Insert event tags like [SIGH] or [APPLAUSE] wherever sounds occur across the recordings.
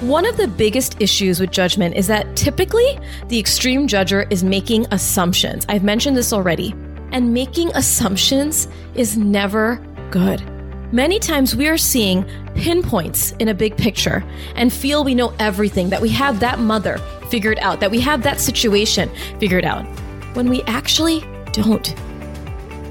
One of the biggest issues with judgment is that typically the extreme judger is making assumptions. I've mentioned this already. And making assumptions is never good. Many times we are seeing pinpoints in a big picture and feel we know everything, that we have that mother figured out, that we have that situation figured out, when we actually don't.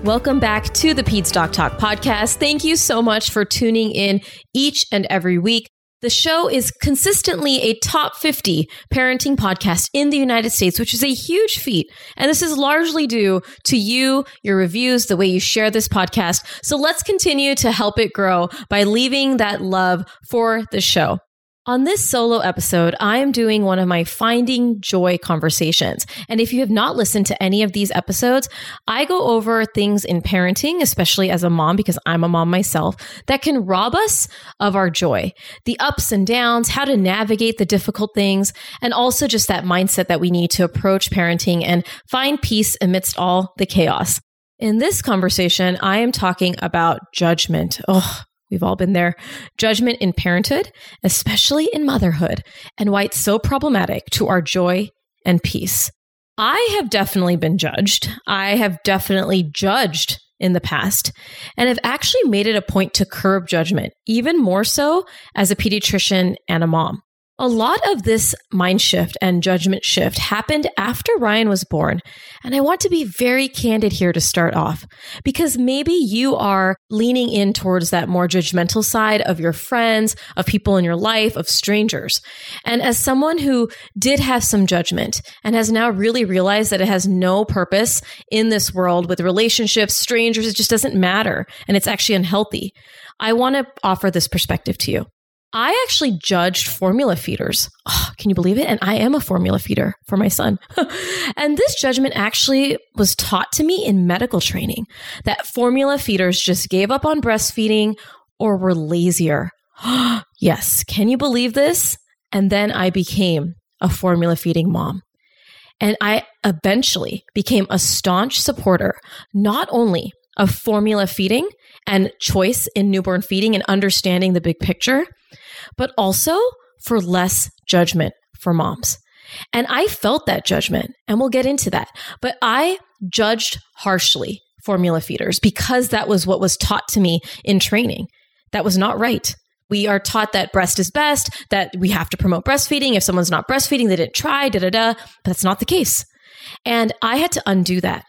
Welcome back to the Doc Talk podcast. Thank you so much for tuning in each and every week. The show is consistently a top 50 parenting podcast in the United States, which is a huge feat. And this is largely due to you, your reviews, the way you share this podcast. So let's continue to help it grow by leaving that love for the show. On this solo episode, I am doing one of my finding joy conversations. And if you have not listened to any of these episodes, I go over things in parenting, especially as a mom, because I'm a mom myself, that can rob us of our joy. The ups and downs, how to navigate the difficult things, and also just that mindset that we need to approach parenting and find peace amidst all the chaos. In this conversation, I am talking about judgment. Oh, We've all been there. Judgment in parenthood, especially in motherhood, and why it's so problematic to our joy and peace. I have definitely been judged. I have definitely judged in the past and have actually made it a point to curb judgment, even more so as a pediatrician and a mom. A lot of this mind shift and judgment shift happened after Ryan was born. And I want to be very candid here to start off because maybe you are leaning in towards that more judgmental side of your friends, of people in your life, of strangers. And as someone who did have some judgment and has now really realized that it has no purpose in this world with relationships, strangers, it just doesn't matter and it's actually unhealthy. I want to offer this perspective to you. I actually judged formula feeders. Oh, can you believe it? And I am a formula feeder for my son. [LAUGHS] and this judgment actually was taught to me in medical training that formula feeders just gave up on breastfeeding or were lazier. [GASPS] yes, can you believe this? And then I became a formula feeding mom. And I eventually became a staunch supporter, not only of formula feeding and choice in newborn feeding and understanding the big picture, but also for less judgment for moms. And I felt that judgment, and we'll get into that. But I judged harshly formula feeders because that was what was taught to me in training. That was not right. We are taught that breast is best, that we have to promote breastfeeding. If someone's not breastfeeding, they didn't try, da da da. But that's not the case. And I had to undo that.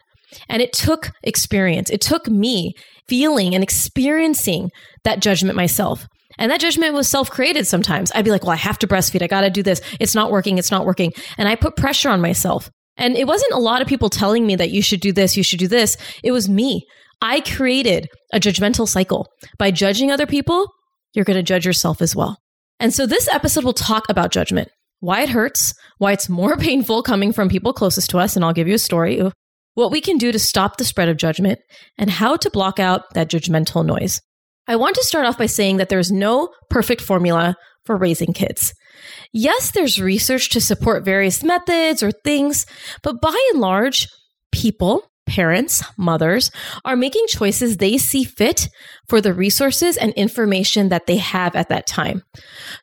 And it took experience. It took me feeling and experiencing that judgment myself. And that judgment was self created sometimes. I'd be like, well, I have to breastfeed. I got to do this. It's not working. It's not working. And I put pressure on myself. And it wasn't a lot of people telling me that you should do this, you should do this. It was me. I created a judgmental cycle. By judging other people, you're going to judge yourself as well. And so this episode will talk about judgment, why it hurts, why it's more [LAUGHS] painful coming from people closest to us. And I'll give you a story of what we can do to stop the spread of judgment and how to block out that judgmental noise. I want to start off by saying that there's no perfect formula for raising kids. Yes, there's research to support various methods or things, but by and large, people, parents, mothers are making choices they see fit for the resources and information that they have at that time.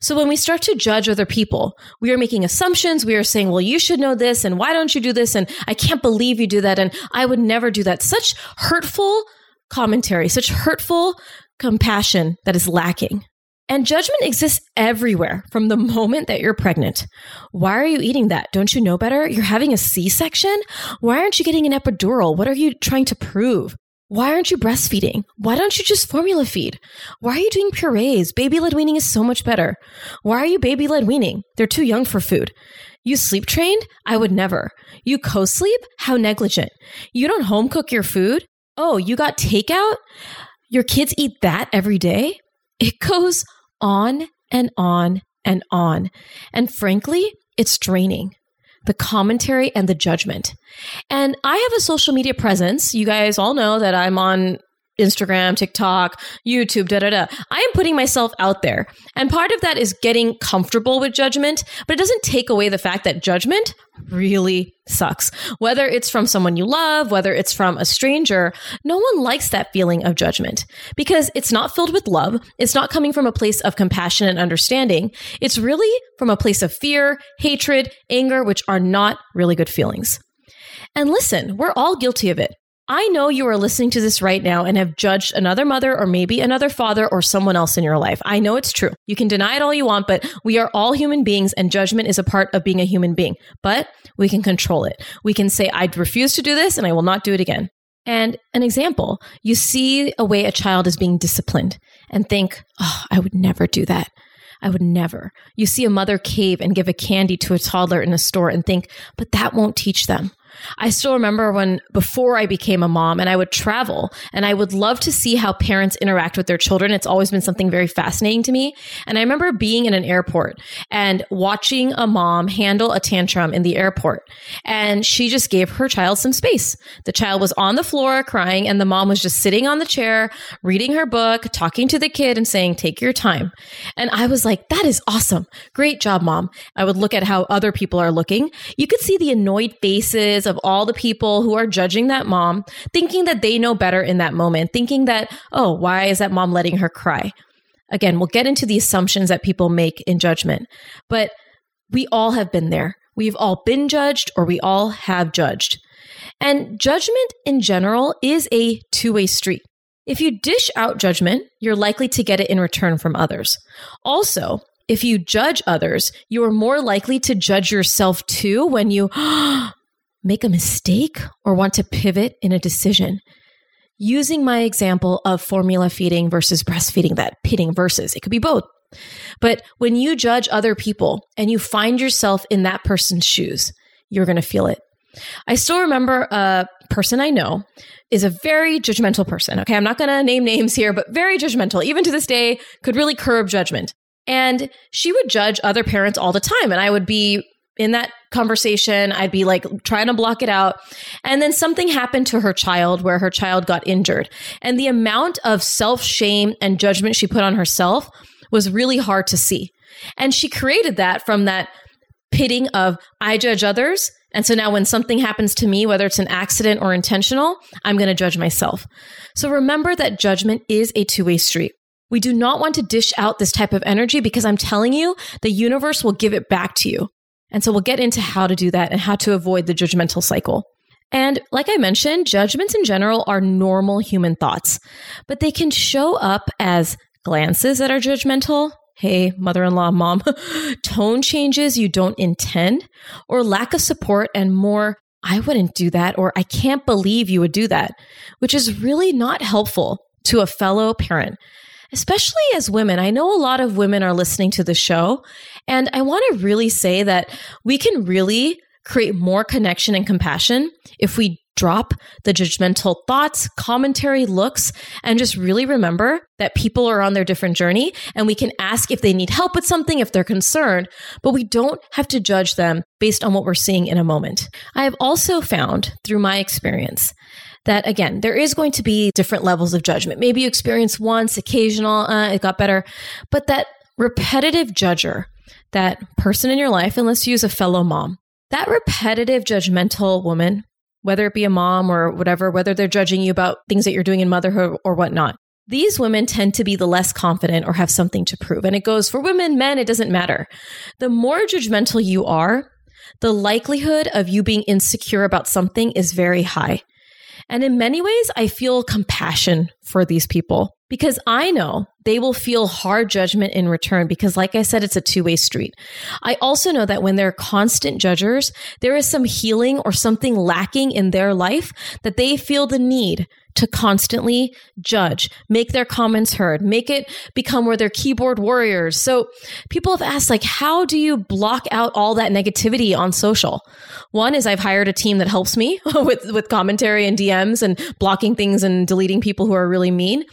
So when we start to judge other people, we are making assumptions. We are saying, well, you should know this. And why don't you do this? And I can't believe you do that. And I would never do that. Such hurtful commentary, such hurtful compassion that is lacking. And judgment exists everywhere from the moment that you're pregnant. Why are you eating that? Don't you know better? You're having a C section? Why aren't you getting an epidural? What are you trying to prove? Why aren't you breastfeeding? Why don't you just formula feed? Why are you doing purees? Baby led weaning is so much better. Why are you baby led weaning? They're too young for food. You sleep trained? I would never. You co sleep? How negligent. You don't home cook your food? Oh, you got takeout? Your kids eat that every day? It goes on and on and on. And frankly, it's draining the commentary and the judgment. And I have a social media presence. You guys all know that I'm on Instagram, TikTok, YouTube, da da da. I am putting myself out there. And part of that is getting comfortable with judgment, but it doesn't take away the fact that judgment really sucks. Whether it's from someone you love, whether it's from a stranger, no one likes that feeling of judgment because it's not filled with love. It's not coming from a place of compassion and understanding. It's really from a place of fear, hatred, anger, which are not really good feelings. And listen, we're all guilty of it. I know you are listening to this right now and have judged another mother or maybe another father or someone else in your life. I know it's true. You can deny it all you want, but we are all human beings and judgment is a part of being a human being. But we can control it. We can say, I refuse to do this and I will not do it again. And an example, you see a way a child is being disciplined and think, oh, I would never do that. I would never. You see a mother cave and give a candy to a toddler in a store and think, but that won't teach them. I still remember when before I became a mom and I would travel and I would love to see how parents interact with their children. It's always been something very fascinating to me. And I remember being in an airport and watching a mom handle a tantrum in the airport. And she just gave her child some space. The child was on the floor crying and the mom was just sitting on the chair, reading her book, talking to the kid and saying, take your time. And I was like, that is awesome. Great job, mom. I would look at how other people are looking. You could see the annoyed faces of all the people who are judging that mom, thinking that they know better in that moment, thinking that, oh, why is that mom letting her cry? Again, we'll get into the assumptions that people make in judgment, but we all have been there. We've all been judged or we all have judged. And judgment in general is a two way street. If you dish out judgment, you're likely to get it in return from others. Also, if you judge others, you are more likely to judge yourself too when you [GASPS] [GASPS] make a mistake or want to pivot in a decision. Using my example of formula feeding versus breastfeeding, that pitting versus, it could be both. But when you judge other people and you find yourself in that person's shoes, you're going to feel it. I still remember a person I know is a very judgmental person. Okay, I'm not going to name names here, but very judgmental. Even to this day, could really curb judgment. And she would judge other parents all the time. And I would be in that conversation. I'd be like trying to block it out. And then something happened to her child where her child got injured. And the amount of self shame and judgment she put on herself was really hard to see. And she created that from that pitting of I judge others. And so now when something happens to me, whether it's an accident or intentional, I'm going to judge myself. So remember that judgment is a two way street. We do not want to dish out this type of energy because I'm telling you, the universe will give it back to you. And so we'll get into how to do that and how to avoid the judgmental cycle. And like I mentioned, judgments in general are normal human thoughts, but they can show up as glances that are judgmental. Hey, mother in law, mom, [LAUGHS] tone changes you don't intend, or lack of support and more, I wouldn't do that, or I can't believe you would do that, which is really not helpful to a fellow parent especially as women. I know a lot of women are listening to the show, and I want to really say that we can really create more connection and compassion if we drop the judgmental thoughts, commentary, looks, and just really remember that people are on their different journey and we can ask if they need help with something, if they're concerned, but we don't have to judge them based on what we're seeing in a moment. I have also found through my experience that again, there is going to be different levels of judgment. Maybe you experience once, occasional, uh, it got better, but that repetitive judger, that person in your life, and let's use a fellow mom, that repetitive judgmental woman, whether it be a mom or whatever, whether they're judging you about things that you're doing in motherhood or whatnot, these women tend to be the less confident or have something to prove. And it goes for women, men, it doesn't matter. The more judgmental you are, the likelihood of you being insecure about something is very high. And in many ways, I feel compassion for these people because I know they will feel hard judgment in return because like I said it's a two-way street. I also know that when they're constant judgers, there is some healing or something lacking in their life that they feel the need to constantly judge, make their comments heard, make it become where they're keyboard warriors. So people have asked, like, how do you block out all that negativity on social? One is I've hired a team that helps me [LAUGHS] with, with commentary and DMs and blocking things and deleting people who are really mean.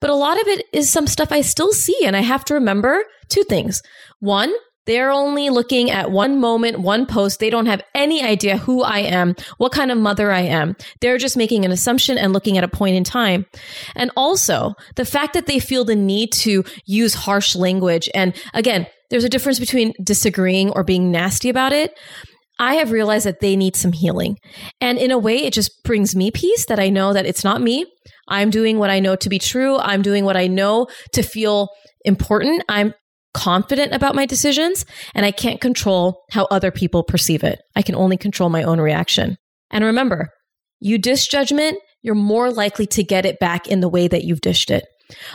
But a lot of it is some stuff I still see. And I have to remember two things. One, they're only looking at one moment, one post. They don't have any idea who I am, what kind of mother I am. They're just making an assumption and looking at a point in time. And also the fact that they feel the need to use harsh language. And again, there's a difference between disagreeing or being nasty about it. I have realized that they need some healing. And in a way, it just brings me peace that I know that it's not me. I'm doing what I know to be true. I'm doing what I know to feel important. I'm confident about my decisions and I can't control how other people perceive it. I can only control my own reaction. And remember, you dish judgment, you're more likely to get it back in the way that you've dished it.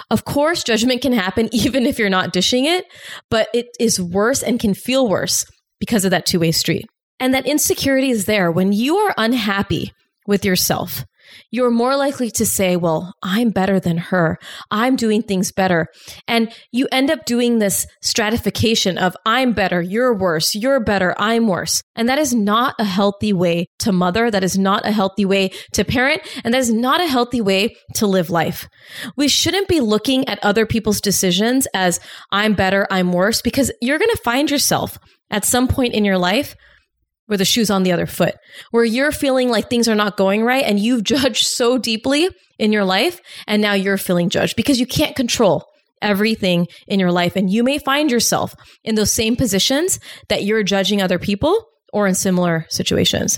Of course, judgment can happen [LAUGHS] even if you're not dishing it, but it is worse and can feel worse because of that two way street. And that insecurity is there when you are unhappy with yourself you're more likely to say, well, I'm better than her. I'm doing things better. And you end up doing this stratification of I'm better, you're worse, you're better, I'm worse. And that is not a healthy way to mother. That is not a healthy way to parent. And that is not a healthy way to live life. We shouldn't be looking at other people's decisions as I'm better, I'm worse, because you're going to find yourself at some point in your life where the shoe's on the other foot, where you're feeling like things are not going right and you've [LAUGHS] judged so deeply in your life and now you're feeling judged because you can't control everything in your life. And you may find yourself in those same positions that you're judging other people or in similar situations.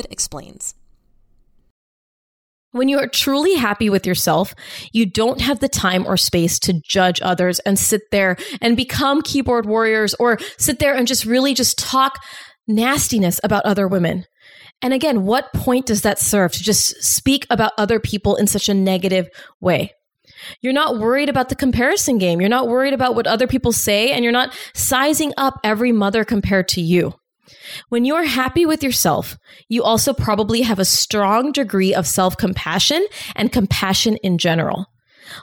Explains. When you are truly happy with yourself, you don't have the time or space to judge others and sit there and become keyboard warriors or sit there and just really just talk nastiness about other women. And again, what point does that serve to just speak about other people in such a negative way? You're not worried about the comparison game. You're not worried about what other people say, and you're not sizing up every mother compared to you. When you're happy with yourself, you also probably have a strong degree of self compassion and compassion in general.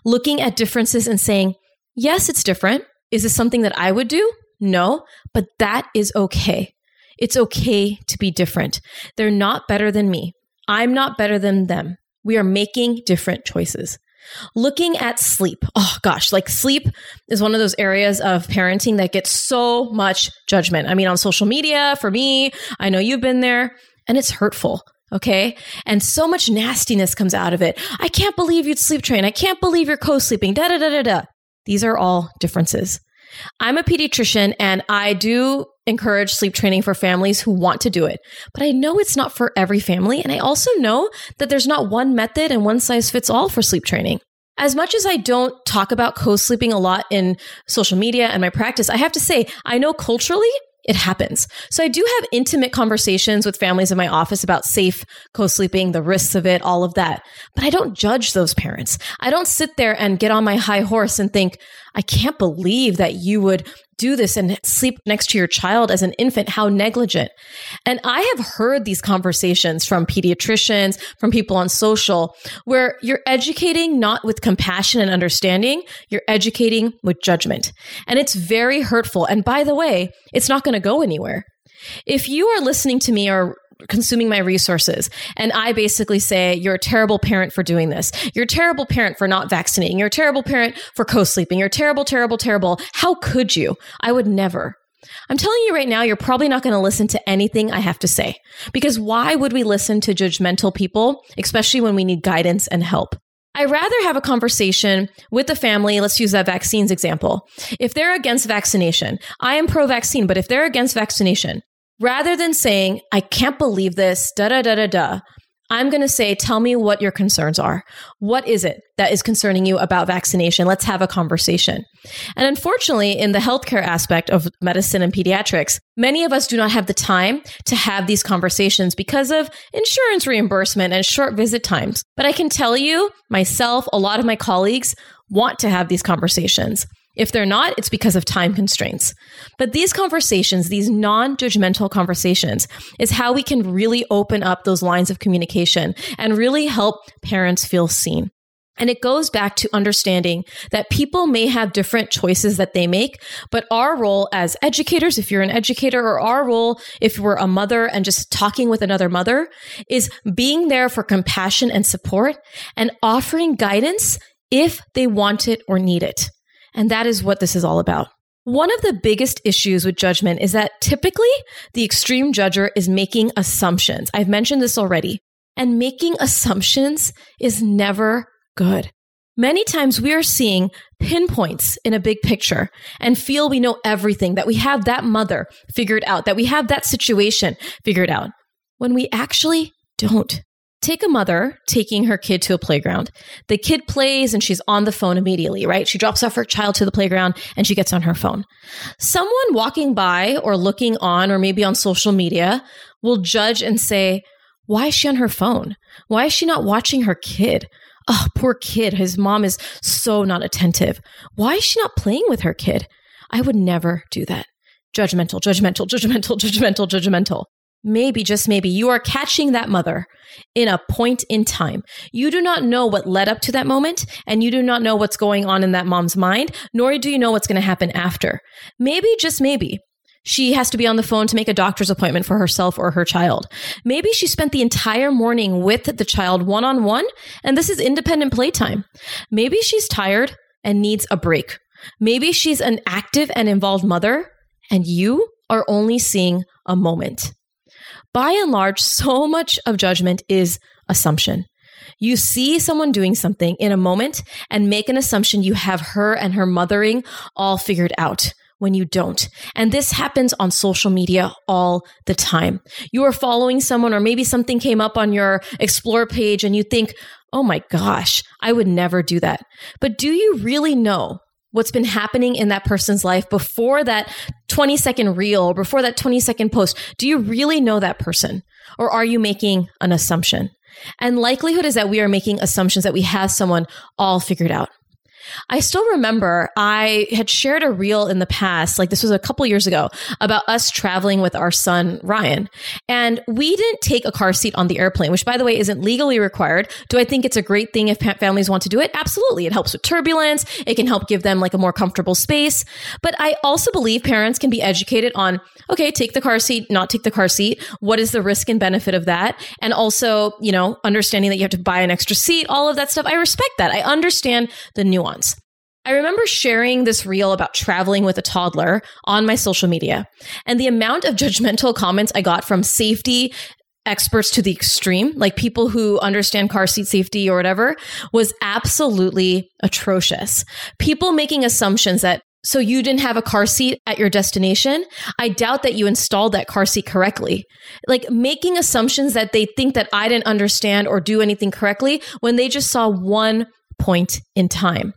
Looking at differences and saying, yes, it's different. Is this something that I would do? No, but that is okay. It's okay to be different. They're not better than me. I'm not better than them. We are making different choices. Looking at sleep. Oh gosh, like sleep is one of those areas of parenting that gets so much judgment. I mean, on social media, for me, I know you've been there, and it's hurtful. Okay. And so much nastiness comes out of it. I can't believe you'd sleep train. I can't believe you're co sleeping. Da da da da da. These are all differences. I'm a pediatrician and I do encourage sleep training for families who want to do it. But I know it's not for every family. And I also know that there's not one method and one size fits all for sleep training. As much as I don't talk about co sleeping a lot in social media and my practice, I have to say, I know culturally it happens. So I do have intimate conversations with families in my office about safe co-sleeping, the risks of it, all of that. But I don't judge those parents. I don't sit there and get on my high horse and think, I can't believe that you would do this and sleep next to your child as an infant. How negligent. And I have heard these conversations from pediatricians, from people on social, where you're educating not with compassion and understanding, you're educating with judgment. And it's very hurtful. And by the way, it's not going to go anywhere. If you are listening to me or consuming my resources. And I basically say, you're a terrible parent for doing this. You're a terrible parent for not vaccinating. You're a terrible parent for co sleeping. You're terrible, terrible, terrible. How could you? I would never. I'm telling you right now, you're probably not going to listen to anything I have to say. Because why would we listen to judgmental people, especially when we need guidance and help? I rather have a conversation with the family. Let's use that vaccines example. If they're against vaccination, I am pro vaccine, but if they're against vaccination, rather than saying, I can't believe this, da da da da da, I'm going to say, tell me what your concerns are. What is it that is concerning you about vaccination? Let's have a conversation. And unfortunately, in the healthcare aspect of medicine and pediatrics, many of us do not have the time to have these conversations because of insurance reimbursement and short visit times. But I can tell you, myself, a lot of my colleagues want to have these conversations. If they're not, it's because of time constraints. But these conversations, these non judgmental conversations, is how we can really open up those lines of communication and really help parents feel seen. And it goes back to understanding that people may have different choices that they make, but our role as educators, if you're an educator, or our role if we're a mother and just talking with another mother, is being there for compassion and support and offering guidance if they want it or need it. And that is what this is all about. One of the biggest issues with judgment is that typically the extreme judger is making assumptions. I've mentioned this already. And making assumptions is never good. Many times we are seeing pinpoints in a big picture and feel we know everything, that we have that mother figured out, that we have that situation figured out, when we actually don't. Take a mother taking her kid to a playground. The kid plays and she's on the phone immediately, right? She drops off her child to the playground and she gets on her phone. Someone walking by or looking on or maybe on social media will judge and say, why is she on her phone? Why is she not watching her kid? Oh, poor kid. His mom is so not attentive. Why is she not playing with her kid? I would never do that. Judgmental, judgmental, judgmental, [LAUGHS] judgmental, judgmental maybe, just maybe, you are catching that mother in a point in time. You do not know what led up to that moment, and you do not know what's going on in that mom's mind, nor do you know what's going to happen after. Maybe, just maybe, she has to be on the phone to make a doctor's appointment for herself or her child. Maybe she spent the entire morning with the child one on one, and this is independent playtime. Maybe she's tired and needs a break. Maybe she's an active and involved mother, and you are only seeing a moment by and large, [LAUGHS] so much of judgment is assumption. You see someone doing something in a moment and make an assumption you have her and her mothering all figured out when you don't. And this happens on social media all the time. You are following someone, or maybe something came up on your explore page and you think, oh my gosh, I would never do that. But do you really know what's been happening in that person's life before that 20 second reel, before that 20 second post. Do you really know that person? Or are you making an assumption? And likelihood is that we are making assumptions that we have someone all figured out. I still remember I had shared a reel in the past, like this was a couple years ago, about us traveling with our son Ryan. And we didn't take a car seat on the airplane, which by the way isn't legally required. Do I think it's a great thing if families want to do it? Absolutely. It helps with turbulence. It can help give them like a more comfortable space. But I also believe parents can be educated on, okay, take the car seat, not take the car seat. What is the risk and benefit of that? And also, you know, understanding that you have to buy an extra seat, all of that stuff. I respect that. I understand the nuance. I remember sharing this reel about traveling with a toddler on my social media, and the amount of judgmental comments I got from safety experts to the extreme, like people who understand car seat safety or whatever, was absolutely atrocious. People making assumptions that so you didn't have a car seat at your destination. I doubt that you installed that car seat correctly. Like making assumptions that they think that I didn't understand or do anything correctly when they just saw one point in time.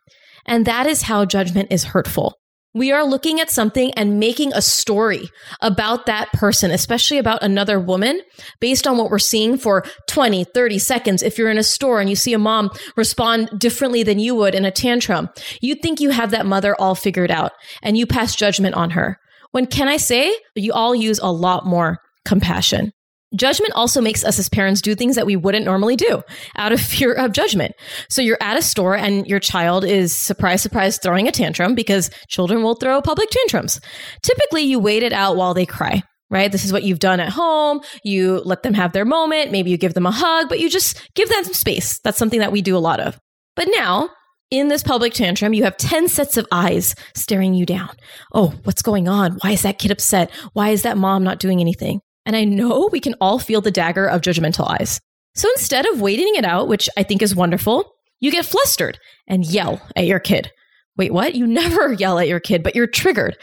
And that is how judgment is hurtful. We are looking at something and making a story about that person, especially about another woman, based on what we're seeing for 20, 30 seconds. If you're in a store and you see a mom respond differently than you would in a tantrum, you think you have that mother all figured out and you pass judgment on her. When can I say you all use a lot more compassion? Judgment also makes us as parents do things that we wouldn't normally do out of [LAUGHS] fear of judgment. So you're at a store and your child is surprise, surprise throwing a tantrum because children will throw public tantrums. Typically you wait it out while they cry, right? This is what you've done at home. You let them have their moment. Maybe you give them a hug, but you just give them some space. That's something that we do a lot of. But now in this public tantrum, you have 10 sets of eyes staring you down. Oh, what's going on? Why is that kid upset? Why is that mom not doing anything? And I know we can all feel the dagger of judgmental eyes. So instead of waiting it out, which I think is wonderful, you get flustered and yell at your kid. Wait, what? You [LAUGHS] never yell at your kid, but you're triggered.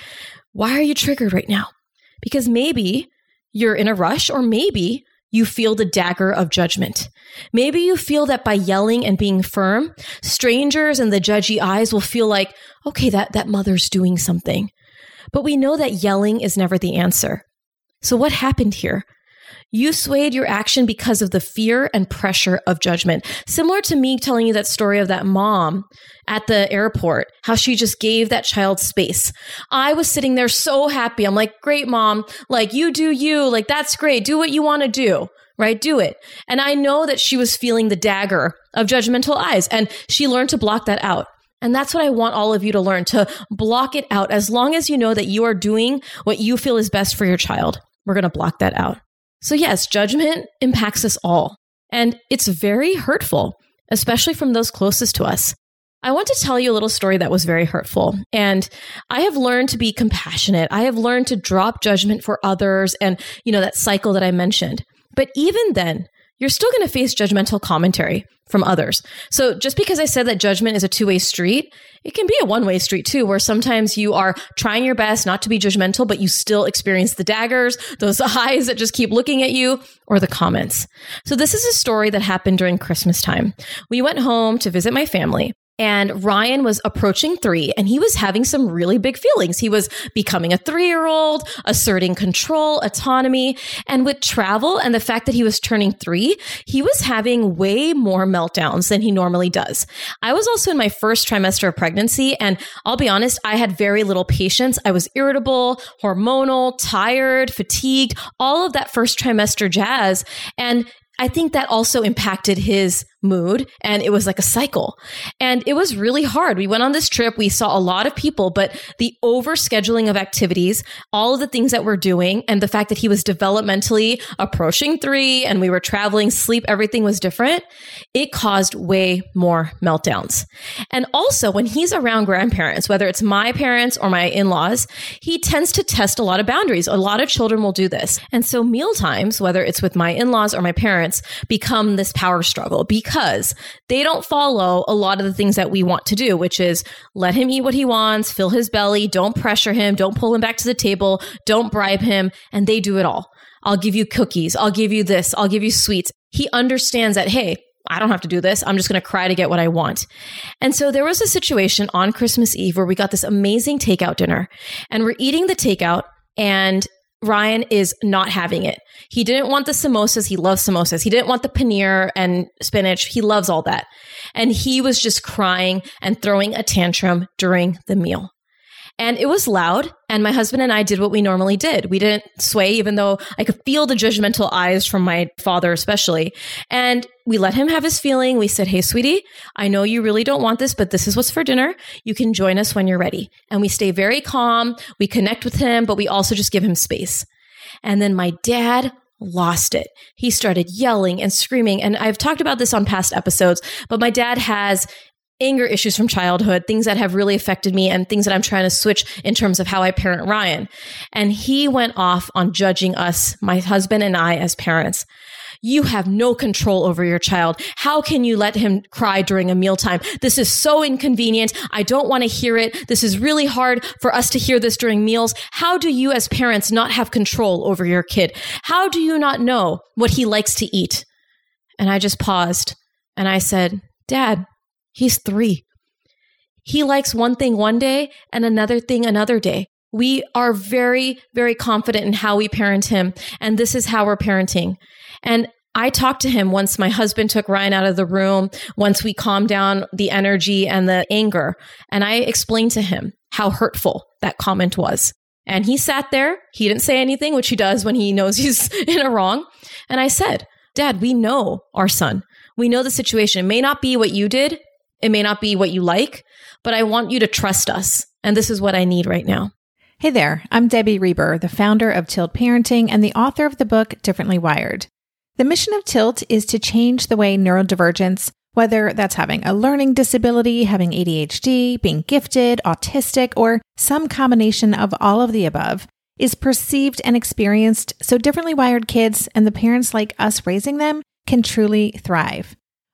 Why are you triggered right now? Because maybe you're in a rush, or maybe you feel the dagger of judgment. Maybe you feel that by yelling and being firm, strangers and the judgy eyes will feel like, okay, that, that mother's doing something. But we know that yelling is never the answer. So, what happened here? You swayed your action because of the fear and pressure of judgment. Similar to me telling you that story of that mom at the airport, how she just gave that child space. I was sitting there so happy. I'm like, great, mom. Like, you do you. Like, that's great. Do what you want to do, right? Do it. And I know that she was feeling the dagger of judgmental eyes and she learned to block that out. And that's what I want all of you to learn to block it out as long as you know that you are doing what you feel is best for your child. We're going to block that out. So, yes, judgment impacts us all, and it's very hurtful, especially from those closest to us. I want to tell you a little story that was very hurtful. And I have learned to be compassionate. I have learned to drop judgment for others and, you know, that cycle that I mentioned. But even then, you're still going to face judgmental commentary from others. So just because I said that judgment is a two way street, it can be a one way street too, where sometimes you are trying your best not to be judgmental, but you still experience the daggers, those [LAUGHS] eyes that just keep looking at you, or the comments. So this is a story that happened during Christmas time. We went home to visit my family. And Ryan was approaching three and he was having some really big feelings. He was becoming a three year old, asserting control, autonomy. And with travel and the fact that he was turning three, he was having way more meltdowns than he normally does. I was also in my first trimester of pregnancy. And I'll be honest, I had very little patience. I was irritable, hormonal, tired, fatigued, all of that first trimester jazz. And I think that also impacted his mood and it was like a cycle. And it was really hard. We went on this trip, we saw a lot of people, but the overscheduling of activities, all of the things that we're doing, and the fact that he was developmentally approaching three and we were traveling, sleep, everything was different, it caused way more meltdowns. And also, when he's around grandparents, whether it's my parents or my in laws, he tends to test a lot of boundaries. A lot of children will do this. And so, meal times, whether it's with my in laws or my parents, become this power struggle they don't follow a lot of the things that we want to do, which is let him eat what he wants, fill his belly, don't pressure him, don't pull him back to the table, don't bribe him, and they do it all. I'll give you cookies, I'll give you this, I'll give you sweets. He understands that, hey, I don't have to do this. I'm just going to cry to get what I want. And so there was a situation on Christmas Eve where we got this amazing takeout dinner and we're eating the takeout and Ryan is not having it. He didn't want the samosas. He loves samosas. He didn't want the paneer and spinach. He loves all that. And he was just crying and throwing a tantrum during the meal. And it was loud. And my husband and I did what we normally did. We didn't sway, even though I could feel the judgmental eyes from my father, especially. And we let him have his feeling. We said, Hey, sweetie, I know you really don't want this, but this is what's for dinner. You can join us when you're ready. And we stay very calm. We connect with him, but we also just give him space. And then my dad lost it. He started yelling and screaming. And I've talked about this on past episodes, but my dad has anger issues from childhood, things that have really affected me and things that I'm trying to switch in terms of how I parent Ryan. And he went off on judging us, my husband and I as parents. You have no control over your child. How can you let him cry during a mealtime? This is so inconvenient. I don't want to hear it. This is really hard for us to hear this during meals. How do you as parents not have control over your kid? How do you not know what he likes to eat? And I just paused and I said, Dad, He's three. He likes one thing one day and another thing another day. We are very, very confident in how we parent him. And this is how we're parenting. And I talked to him once my husband took Ryan out of the room, once we calmed down the energy and the anger. And I explained to him how hurtful that comment was. And he sat there. He didn't say anything, which he does when he knows [LAUGHS] he's in a wrong. And I said, Dad, we know our son. We know the situation. It may not be what you did, it may not be what you like, but I want you to trust us. And this is what I need right now. Hey there, I'm Debbie Reber, the founder of Tilt Parenting and the author of the book Differently Wired. The mission of Tilt is to change the way neurodivergence, whether that's having a learning disability, having ADHD, being gifted, autistic, or some combination of all of the above, is perceived and experienced so differently wired kids and the parents like us raising them can truly thrive.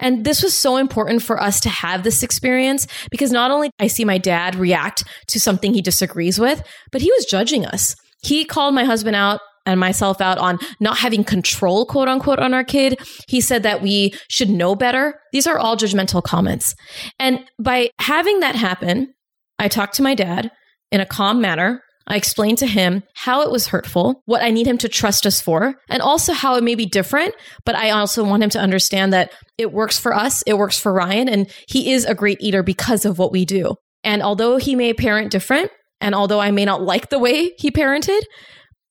And this was so important for us to have this experience because not only I see my dad react to something he disagrees with, but he was judging us. He called my husband out and myself out on not having control, quote unquote, on our kid. He said that we should know better. These are all judgmental comments. And by having that happen, I talked to my dad in a calm manner I explained to him how it was hurtful, what I need him to trust us for, and also how it may be different. But I also want him to understand that it works for us, it works for Ryan, and he is a great eater because of what we do. And although he may parent different, and although I may not like the way he parented,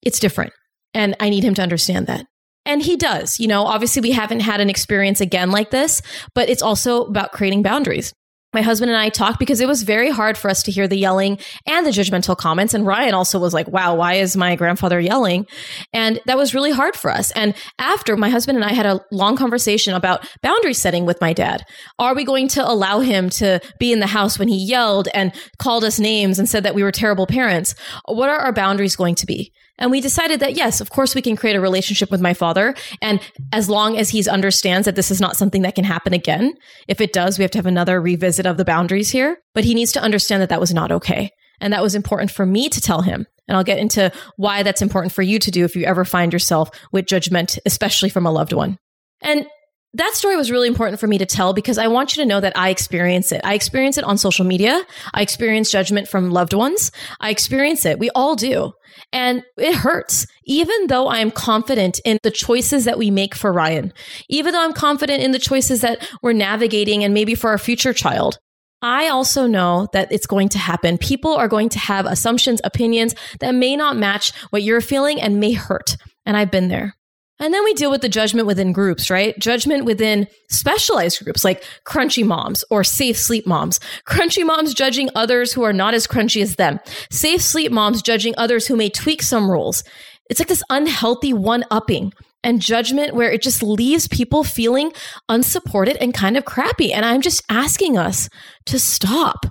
it's different. And I need him to understand that. And he does. You know, obviously, we haven't had an experience again like this, but it's also about creating boundaries. My husband and I talked because it was very hard for us to hear the yelling and the judgmental comments. And Ryan also was like, wow, why is my grandfather yelling? And that was really hard for us. And after my husband and I had a long conversation about boundary setting with my dad. Are we going to allow him to be in the house when he yelled and called us names and said that we were terrible parents? What are our boundaries going to be? And we decided that yes, of course we can create a relationship with my father. And as long as he understands that this is not something that can happen again, if it does, we have to have another revisit of the boundaries here. But he needs to understand that that was not okay. And that was important for me to tell him. And I'll get into why that's important for you to do if you ever find yourself with judgment, especially from a loved one. And that story was really important for me to tell because I want you to know that I experience it. I experience it on social media. I experience judgment from loved ones. I experience it. We all do. And it hurts, even though I am confident in the choices that we make for Ryan, even though I'm confident in the choices that we're navigating and maybe for our future child. I also know that it's going to happen. People are going to have assumptions, opinions that may not match what you're feeling and may hurt. And I've been there. And then we deal with the judgment within groups, right? Judgment within specialized groups like crunchy moms or safe sleep moms. Crunchy moms judging others who are not as crunchy as them. Safe sleep moms judging others who may tweak some rules. It's like this unhealthy one upping and judgment where it just leaves people feeling unsupported and kind of crappy. And I'm just asking us to stop,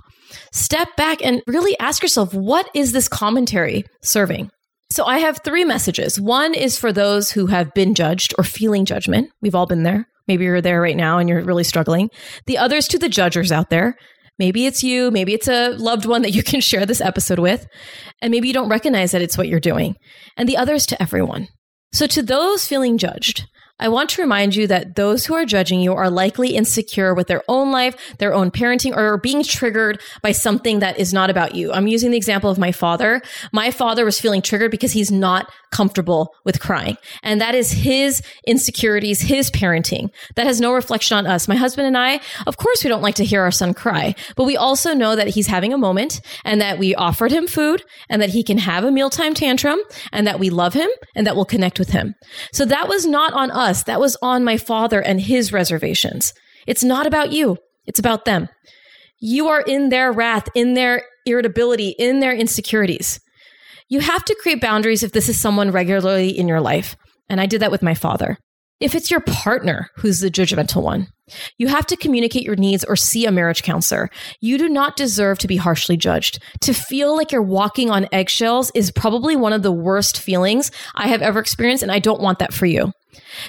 step back and really ask yourself, what is this commentary serving? So I have three messages. One is for those who have been judged or feeling judgment. We've all been there. Maybe you're there right now and you're really struggling. The other is to the judgers out there. Maybe it's you, maybe it's a loved one that you can share this episode with, and maybe you don't recognize that it's what you're doing. And the other is to everyone. So to those feeling judged, I want to remind you that those who are judging you are likely insecure with their own life, their own parenting, or are being triggered by something that is not about you. I'm using the example of my father. My father was feeling triggered because he's not comfortable with crying. And that is his insecurities, his parenting. That has no reflection on us. My husband and I, of course, we don't like to hear our son cry, but we also know that he's having a moment and that we offered him food and that he can have a mealtime tantrum and that we love him and that we'll connect with him. So that was not on us us. That was on my father and his reservations. It's not about you. It's about them. You are in their wrath, in their irritability, in their insecurities. You have to create boundaries if this is someone regularly in your life. And I did that with my father. If it's your partner who's the judgmental one, you have to communicate your needs or see a marriage counselor. You do not deserve to be harshly judged. To feel like you're walking on eggshells is probably one of the worst feelings I have ever experienced, and I don't want that for you.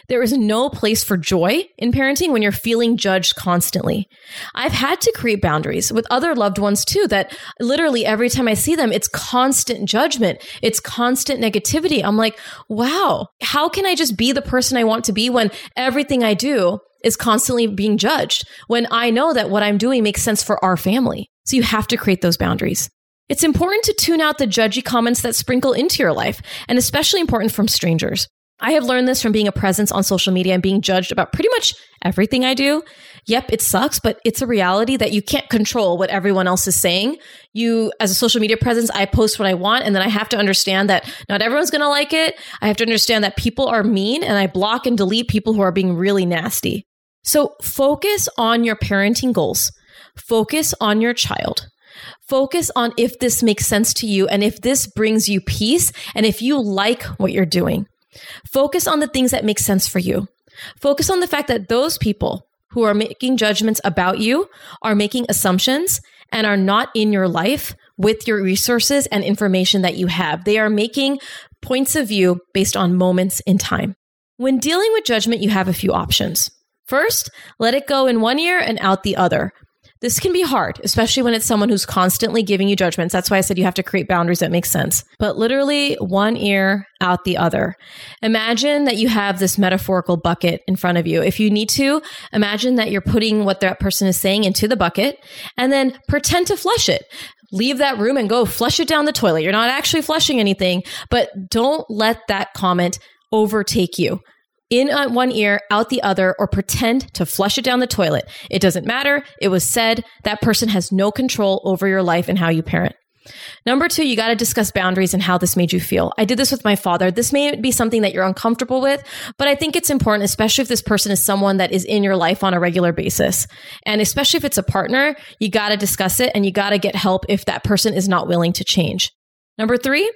There is no place for joy in parenting when you're feeling judged constantly. I've had to create boundaries with other loved ones too, that literally every time I see them, it's constant judgment, it's constant negativity. I'm like, wow, how can I just be the person I want to be when everything I do is constantly being judged when I know that what I'm doing makes sense for our family? So you have to create those boundaries. It's important to tune out the judgy comments that sprinkle into your life, and especially important from strangers. I have learned this from being a presence on social media and being judged about pretty much everything I do. Yep, it sucks, but it's a reality that you can't control what everyone else is saying. You, as a social media presence, I post what I want, and then I have to understand that not everyone's going to like it. I have to understand that people are mean, and I block and delete people who are being really nasty. So focus on your parenting goals, focus on your child. Focus on if this makes sense to you and if this brings you peace and if you like what you're doing. Focus on the things that make sense for you. Focus on the fact that those people who are making judgments about you are making assumptions and are not in your life with your resources and information that you have. They are making points of view based on moments in time. When dealing with judgment, you have a few options. First, let it go in one ear and out the other. This can be hard, especially when it's someone who's constantly giving you judgments. That's why I said you have to create boundaries that make sense. But literally, one ear out the other. Imagine that you have this metaphorical bucket in front of you. If you need to, imagine that you're putting what that person is saying into the bucket and then pretend to flush it leave that room and go flush it down the toilet. You're not actually flushing anything, but don't let that comment overtake you in one ear, out the other, or pretend to flush it down the toilet. It doesn't matter. It was said that person has no control over your life and how you parent. Number two, you got to discuss boundaries and how this made you feel. I did this with my father. This may be something that you're uncomfortable with, but I think it's important, especially if this person is someone that is in your life on a regular basis. And especially if it's a partner, you got to discuss it and you got to get help if that person is not willing to change. Number three,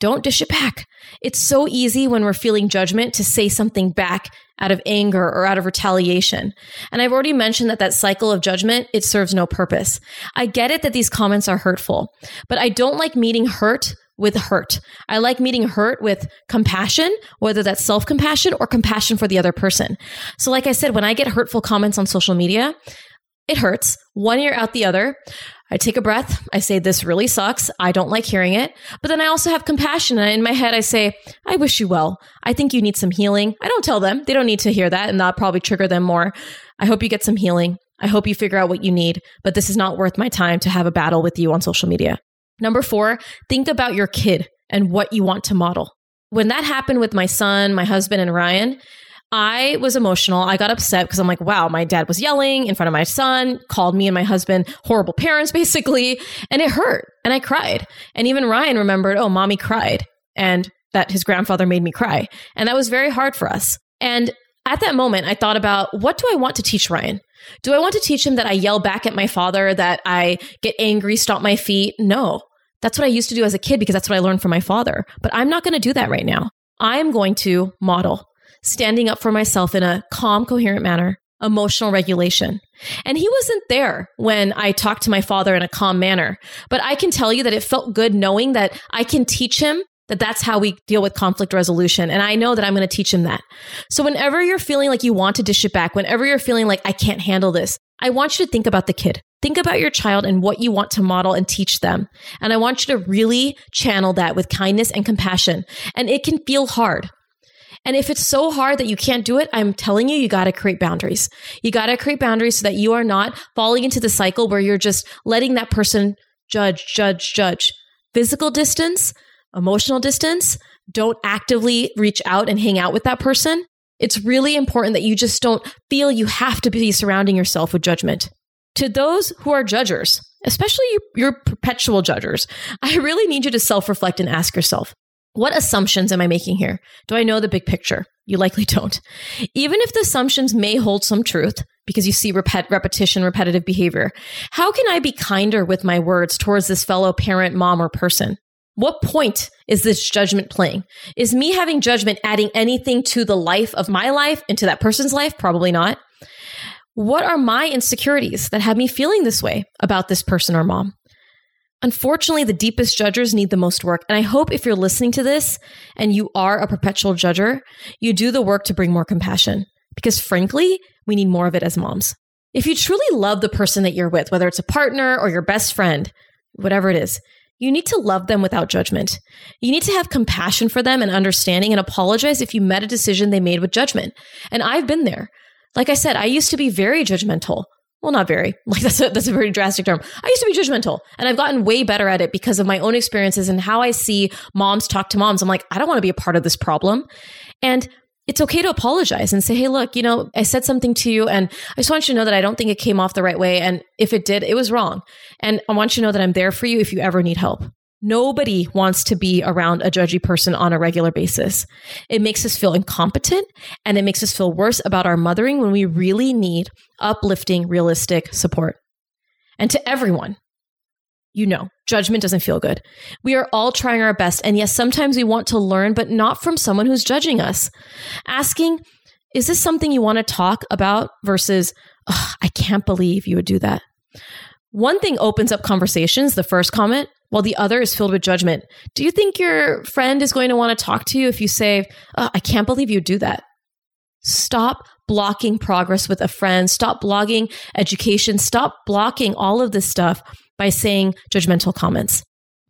don't dish it back. It's so easy when we're feeling judgment to say something back out of anger or out of retaliation. And I've already mentioned that that cycle of judgment, it serves no purpose. I get it that these comments are hurtful, but I don't like meeting hurt with hurt. I like meeting hurt with compassion, whether that's self compassion or compassion for the other person. So, like I said, when I get hurtful comments on social media, it hurts. One ear out the other. I take a breath. I say, This really sucks. I don't like hearing it. But then I also have compassion. And in my head, I say, I wish you well. I think you need some healing. I don't tell them. They don't need to hear that. And that'll probably trigger them more. I hope you get some healing. I hope you figure out what you need. But this is not worth my time to have a battle with you on social media. Number four, think about your kid and what you want to model. When that happened with my son, my husband, and Ryan, I was emotional. I got upset because I'm like, wow, my dad was yelling in front of my son, called me and my husband horrible parents, [LAUGHS] basically. And it hurt. And I cried. And even Ryan remembered, oh, mommy cried. And that his grandfather made me cry. And that was very hard for us. And at that moment, I thought about what do I want to teach Ryan? Do I want to teach him that I yell back at my father, that I get angry, stomp my feet? No. That's what I used to do as a kid because that's what I learned from my father. But I'm not going to do that right now. I'm going to model standing up for myself in a calm, coherent manner, emotional regulation. And he wasn't there when I talked to my father in a calm manner. But I can tell you that it felt good knowing that I can teach him that that's how we deal with conflict resolution. And I know that I'm going to teach him that. So whenever you're feeling like you want to dish it back, whenever you're feeling like I can't handle this, I want you to think about the kid. Think about your child and what you want to model and teach them. And I want you to really channel that with kindness and compassion. And it can feel hard. And if it's so hard that you can't do it, I'm telling you, you got to create boundaries. You got to create boundaries so that you are not falling into the cycle where you're just letting that person judge, judge, judge. Physical distance, emotional distance. Don't actively reach out and hang out with that person. It's really important that you just don't feel you have to be surrounding yourself with judgment. To those who are judgers, especially your perpetual judgers, I really need you to self reflect and ask yourself what assumptions am I making here? Do I know the big picture? You likely don't. Even if the assumptions may hold some truth, because you see repet- repetition, repetitive behavior, how can I be kinder with my words towards this fellow parent, mom, or person? What point is this judgment playing? Is me having judgment adding anything to the life of my life and to that person's life? Probably not. What are my insecurities that have me feeling this way about this person or mom? Unfortunately, the deepest judgers need the most work. And I hope if you're listening to this and you are a perpetual judger, you do the work to bring more compassion. Because frankly, we need more of it as moms. If you truly love the person that you're with, whether it's a partner or your best friend, whatever it is, you need to love them without judgment. You need to have compassion for them and understanding and apologize if you met a decision they made with judgment. And I've been there. Like I said, I used to be very judgmental well, not very. [LAUGHS] Like that's a, that's a very drastic term. I used to be judgmental and I've gotten way better at it because of my own experiences and how I see moms talk to moms. I'm like, I don't want to be a part of this problem. And it's okay to apologize and say, Hey, look, you know, I said something to you and I just want you to know that I don't think it came off the right way. And if it did, it was wrong. And I want you to know that I'm there for you if you ever need help. Nobody wants to be around a judgy person on a regular basis. It makes us feel incompetent and it makes us feel worse about our mothering when we really need uplifting, realistic support. And to everyone, you know, judgment doesn't feel good. We are all trying our best. And yes, sometimes we want to learn, but not from someone who's judging us. Asking, is this something you want to talk about versus, I can't believe you would do that. One thing opens up conversations, the first comment, while the other is filled with judgment. Do you think your friend is going to want to talk to you if you say, oh, I can't believe you do that? Stop blocking progress with a friend. Stop blogging education. Stop blocking all of this stuff by saying judgmental comments.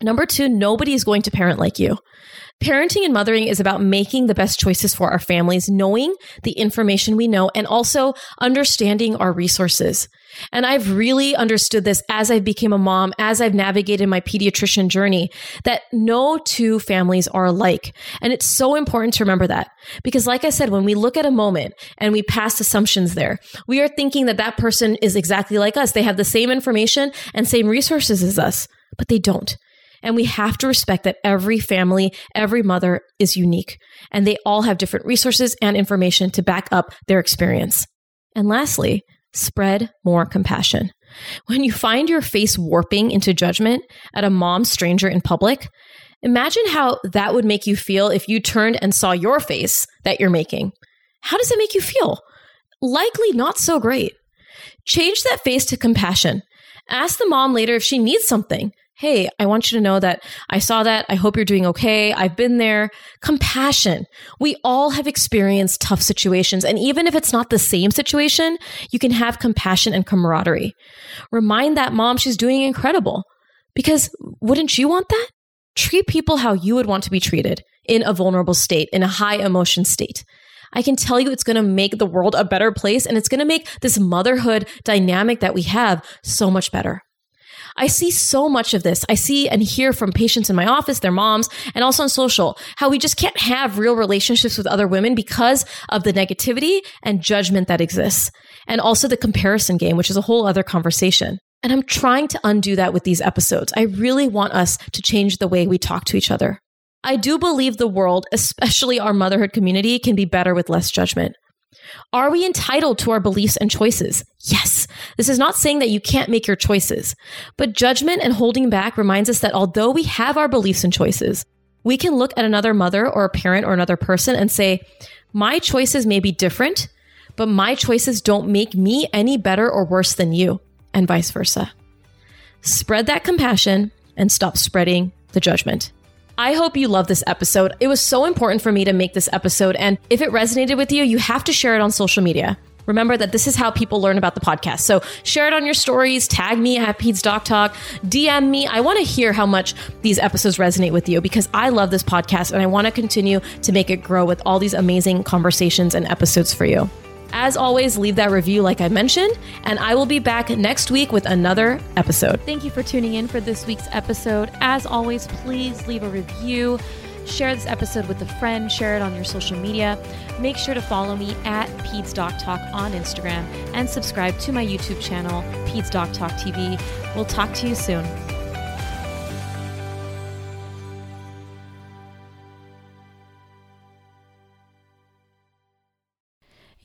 Number two, nobody is going to parent like you. Parenting and mothering is about making the best choices for our families, knowing the information we know, and also understanding our resources. And I've really understood this as I've became a mom, as I've navigated my pediatrician journey, that no two families are alike. And it's so important to remember that. Because like I said, when we look at a moment and we pass assumptions there, we are thinking that that person is exactly like us. They have the same information and same resources as us, but they don't. And we have to respect that every family, every mother is unique, and they all have different resources and information to back up their experience. And lastly, spread more compassion. When you find your face warping into judgment at a mom stranger in public, imagine how that would make you feel if you turned and saw your face that you're making. How does it make you feel? Likely not so great. Change that face to compassion. Ask the mom later if she needs something. Hey, I want you to know that I saw that. I hope you're doing okay. I've been there. Compassion. We all have experienced tough situations. And even if it's not the same situation, you can have compassion and camaraderie. Remind that mom she's doing incredible. Because wouldn't you want that? Treat people how you would want to be treated in a vulnerable state, in a high emotion state. I can tell you it's going to make the world a better place and it's going to make this motherhood dynamic that we have so much better. I see so much of this. I see and hear from patients in my office, their moms, and also on social, how we just can't have real relationships with other women because of the negativity and judgment that exists. And also the comparison game, which is a whole other conversation. And I'm trying to undo that with these episodes. I really want us to change the way we talk to each other. I do believe the world, especially our motherhood community, can be better with less judgment. Are we entitled to our beliefs and choices? Yes. This is not saying that you can't make your choices, but judgment and holding back reminds us that although we have our beliefs and choices, we can look at another mother or a parent or another person and say, my choices may be different, but my choices don't make me any better or worse than you, and vice versa. Spread that compassion and stop spreading the judgment. I hope you love this episode. It was so important for me to make this episode. And if it resonated with you, you have to share it on social media. Remember that this is how people learn about the podcast. So share it on your stories, tag me at Peds Doc Talk, DM me. I want to hear how much these episodes resonate with you because I love this podcast and I want to continue to make it grow with all these amazing conversations and episodes for you. As always, leave that review like I mentioned, and I will be back next week with another episode. Thank you for tuning in for this week's episode. As always, please leave a review. Share this episode with a friend, share it on your social media. Make sure to follow me at Peds Doc Talk on Instagram and subscribe to my YouTube channel, Peds Doc Talk TV. We'll talk to you soon.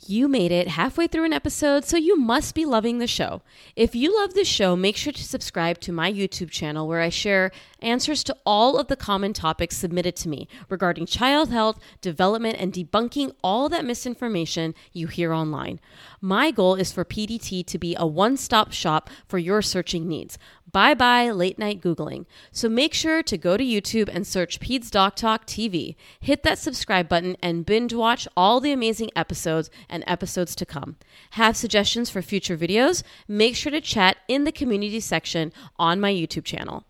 You made it halfway through an episode, so you must be loving the show. If you love the show, make sure to subscribe to my YouTube channel where I share answers to all of the common topics submitted to me regarding child health, development, and debunking all that misinformation you hear online. My goal is for PDT to be a one stop shop for your searching needs. Bye bye late night Googling. So make sure to go to YouTube and search Peds Doc Talk TV. Hit that subscribe button and binge watch all the amazing episodes and episodes to come. Have suggestions for future videos? Make sure to chat in the community section on my YouTube channel.